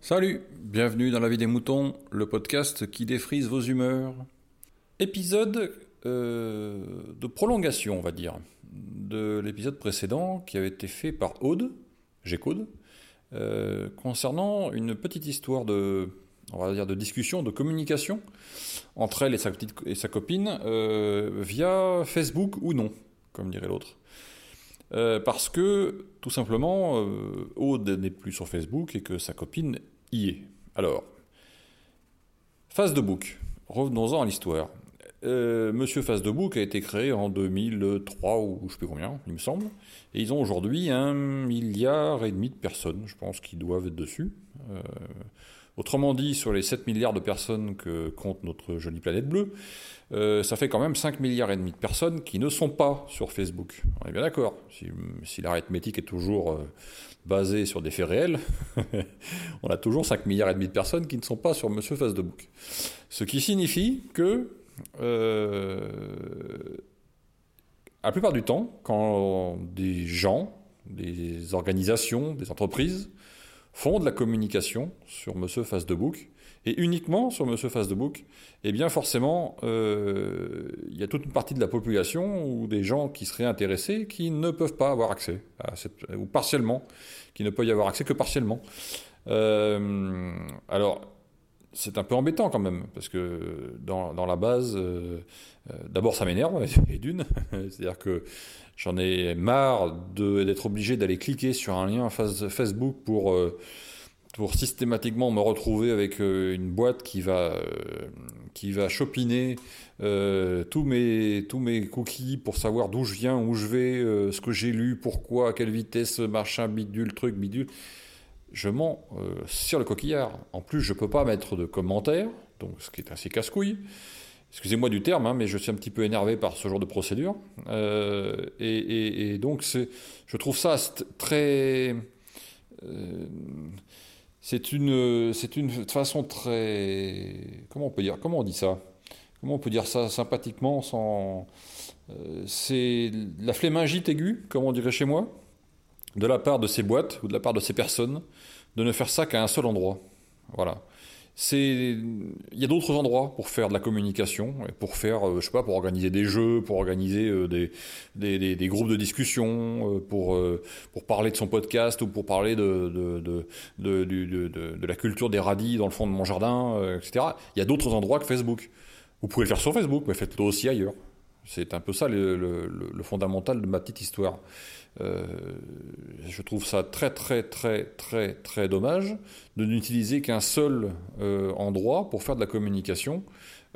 Salut, bienvenue dans La vie des moutons, le podcast qui défrise vos humeurs. Épisode euh, de prolongation, on va dire, de l'épisode précédent qui avait été fait par Aude, G-Code, euh, concernant une petite histoire de, on va dire, de discussion, de communication entre elle et sa, petite, et sa copine euh, via Facebook ou non, comme dirait l'autre. Euh, parce que, tout simplement, euh, Aude n'est plus sur Facebook et que sa copine y est. Alors, Facebook. Revenons-en à l'histoire. Euh, Monsieur Facebook a été créé en 2003 ou je ne sais plus combien, il me semble. Et ils ont aujourd'hui un milliard et demi de personnes, je pense, qui doivent être dessus. Autrement dit, sur les 7 milliards de personnes que compte notre jolie planète bleue, euh, ça fait quand même 5 milliards et demi de personnes qui ne sont pas sur Facebook. On est bien d'accord. Si, si l'arithmétique est toujours euh, basée sur des faits réels, on a toujours 5 milliards et demi de personnes qui ne sont pas sur Monsieur Facebook. Ce qui signifie que euh, la plupart du temps, quand des gens, des organisations, des entreprises font de la communication sur Monsieur Facebook, et uniquement sur Monsieur Facebook, eh bien forcément, euh, il y a toute une partie de la population ou des gens qui seraient intéressés qui ne peuvent pas avoir accès, à cette, ou partiellement, qui ne peuvent y avoir accès que partiellement. Euh, alors, c'est un peu embêtant quand même, parce que dans, dans la base, euh, euh, d'abord ça m'énerve, et d'une, c'est-à-dire que j'en ai marre d'être obligé d'aller cliquer sur un lien Facebook pour, euh, pour systématiquement me retrouver avec une boîte qui va, qui va chopiner tous, mes, tous mes cookies pour savoir d'où je viens, où je vais, ce que j'ai lu, pourquoi, à quelle vitesse, machin, bidule, truc, bidule je mens euh, sur le coquillard. En plus, je ne peux pas mettre de commentaires, donc ce qui est assez casse-couille. Excusez-moi du terme, hein, mais je suis un petit peu énervé par ce genre de procédure. Euh, et, donc, je trouve ça très. Euh, c'est une, une façon très. Comment on peut dire Comment on dit ça? Comment on peut dire ça sympathiquement sans. C'est la flémingite aiguë, comme on dirait chez moi de la part de ces boîtes ou de la part de ces personnes de ne faire ça qu'à un seul endroit. Voilà. C'est, il y a d'autres endroits pour faire de la communication, pour faire, euh, je sais pas, pour organiser des jeux, pour organiser euh, des, des, des, des, groupes de discussion, euh, pour, pour parler de son podcast ou pour parler de, de, de, de, de, de la culture des radis dans le fond de mon jardin, etc. Il y a d'autres endroits que Facebook. Vous pouvez le faire sur Facebook, mais faites-le aussi ailleurs. C'est un peu ça le, fondamental de ma petite histoire. Euh, je trouve ça très très très très très dommage de n'utiliser qu'un seul euh, endroit pour faire de la communication,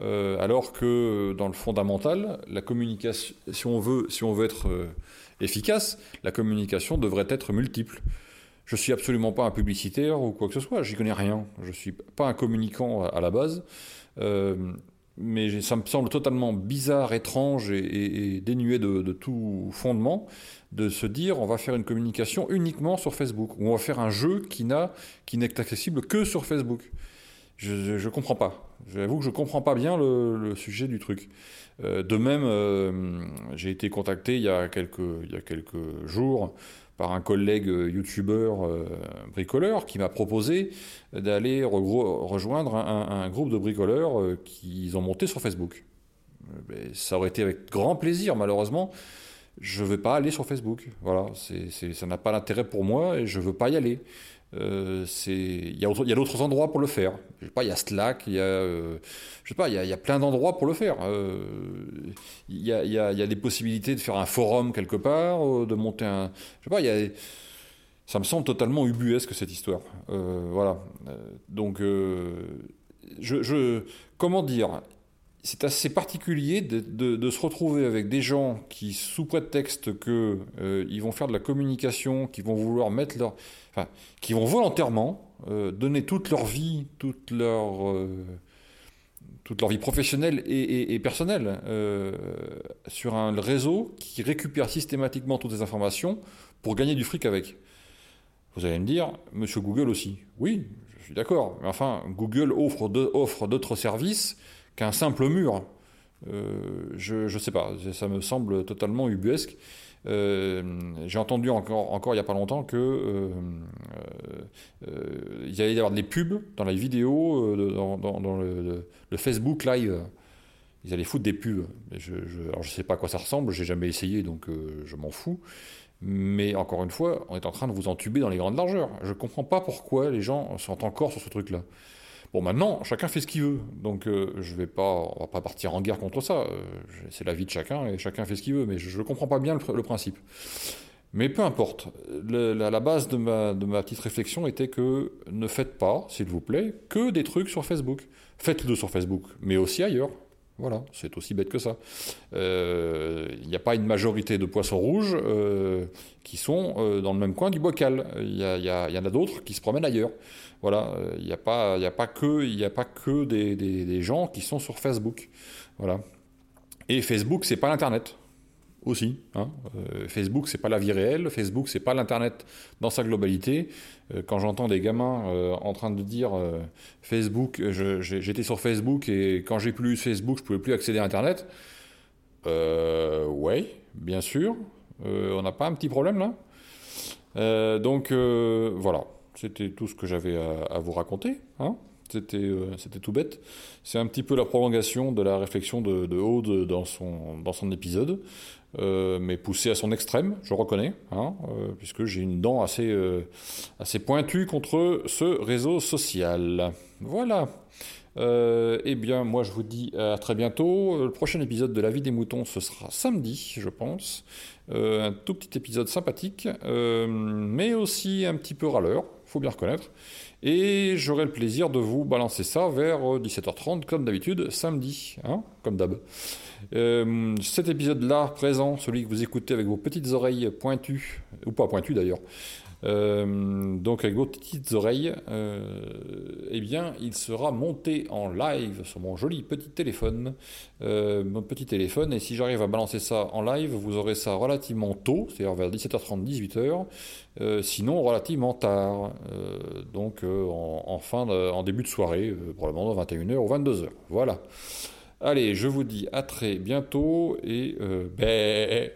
euh, alors que dans le fondamental, la communication, si on veut, si on veut être efficace, la communication devrait être multiple. Je suis absolument pas un publicitaire ou quoi que ce soit, j'y connais rien. Je suis pas un communicant à la base. Mais ça me semble totalement bizarre, étrange et, dénué de, tout fondement de se dire on va faire une communication uniquement sur Facebook ou on va faire un jeu qui n'a qui n'est accessible que sur Facebook. Je, je comprends pas. J'avoue que je comprends pas bien le, le sujet du truc. Euh, de même, euh, j'ai été contacté il y a quelques il y a quelques jours par un collègue youtubeur euh, bricoleur qui m'a proposé d'aller re rejoindre un, groupe de bricoleurs euh, qu'ils ont monté sur Facebook. Mais ça aurait été avec grand plaisir, malheureusement. Je ne vais pas aller sur Facebook. Voilà, ça n'a pas d'intérêt pour moi et je ne veux pas y aller. Euh, il y a, a d'autres endroits pour le faire. Je sais pas, il y a Slack, il y a, euh, je sais pas, il y y a plein d'endroits pour le faire. Euh, il y, a, y, a, y a des possibilités de faire un forum quelque part, euh, de monter un, je sais pas, il y a, ça me semble totalement ubuesque cette histoire. Euh, voilà. Donc, je, comment dire, c'est assez particulier de, se retrouver avec des gens qui, sous prétexte que euh, vont faire de la communication, qui vont vouloir mettre leur, enfin, qui vont volontairement euh, donner toute leur vie, toute leur, euh, toute leur vie professionnelle et, personnelle sur un réseau qui récupère systématiquement toutes les informations pour gagner du fric avec. Vous allez me dire, Monsieur Google aussi. Oui, je suis d'accord. Mais enfin, Google offre d'autres services qu'un simple mur. je ne sais pas, ça me semble totalement ubuesque. J'ai entendu encore, encore il n'y a pas longtemps que il y allait y avoir des pubs dans les vidéos, dans, le, Facebook Live ils allaient foutre des pubs. Je, je, alors je sais pas à quoi ça ressemble, j'ai jamais essayé, donc je m'en fous. Mais encore une fois, on est en train de vous entuber dans les grandes largeurs. Je ne comprends pas pourquoi les gens sont encore sur ce truc-là. Bon, maintenant, chacun fait ce qu'il veut. Donc, euh, je vais pas, on va pas partir en guerre contre ça. Euh, c'est la vie de chacun et chacun fait ce qu'il veut. Mais je ne comprends pas bien le, principe. Mais peu importe. la, base de ma, de ma petite réflexion était que ne faites pas, s'il vous plaît, que des trucs sur Facebook. Faites-le sur Facebook, mais aussi ailleurs. Voilà, c'est aussi bête que ça. Il euh, n'y a pas une majorité de poissons rouges euh, qui sont euh, dans le même coin du bocal. Il y, en a d'autres qui se promènent ailleurs. Voilà, il n'y a, pas, que, des, des, gens qui sont sur Facebook. Voilà. Et Facebook, c'est pas l'Internet aussi. Hein. Euh, Facebook, c'est pas la vie réelle. Facebook, c'est pas l'internet dans sa globalité. Euh, quand j'entends des gamins euh, en train de dire Facebook, j'étais sur Facebook et quand j'ai plus Facebook, je pouvais plus accéder à internet. ouais, bien sûr. on n'a pas un petit problème là. donc voilà, c'était tout ce que j'avais à, vous raconter. Hein. C'était, c'était tout bête. C'est un petit peu la prolongation de la réflexion de, de Aude dans son, dans son épisode. Euh, mais poussé à son extrême, je reconnais, hein, euh, puisque j'ai une dent assez, euh, assez pointue contre ce réseau social. Voilà. Eh bien, moi, je vous dis à très bientôt. Le prochain épisode de La vie des moutons, ce sera samedi, je pense. un tout petit épisode sympathique, mais aussi un petit peu râleur, faut bien reconnaître. Et j'aurai le plaisir de vous balancer ça vers 17h30, comme d'habitude, samedi, hein, comme d'hab. Euh, cet épisode-là, présent, celui que vous écoutez avec vos petites oreilles pointues, ou pas pointues d'ailleurs, euh, donc avec vos petites oreilles, euh, eh bien, il sera monté en live sur mon joli petit téléphone, mon petit téléphone, et si j'arrive à balancer ça en live, vous aurez ça relativement tôt, c'est-à-dire vers 17h30, 18h, sinon relativement tard, donc en, fin en début de soirée, probablement 21h ou 22h. Voilà. Allez, je vous dis à très bientôt et euh, ben...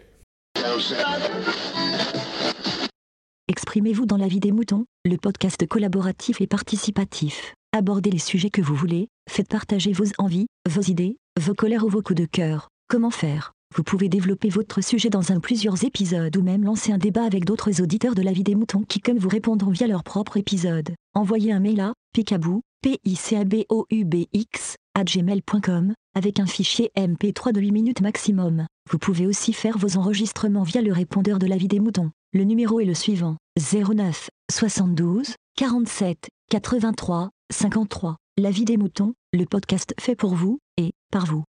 Exprimez-vous dans la vie des moutons, le podcast collaboratif et participatif. Abordez les sujets que vous voulez, faites partager vos envies, vos idées, vos colères ou vos coups de cœur. Comment faire? Vous pouvez développer votre sujet dans un plusieurs épisodes ou même lancer un débat avec d'autres auditeurs de la vie des moutons qui comme vous répondront via leur propre épisode. Envoyez un mail à picabou, p i c a b o u b x gmail.com avec un fichier MP3 de 8 minutes maximum. Vous pouvez aussi faire vos enregistrements via le répondeur de la vie des moutons. Le numéro est le suivant 09 72 47 83 53. La vie des moutons, le podcast fait pour vous et par vous.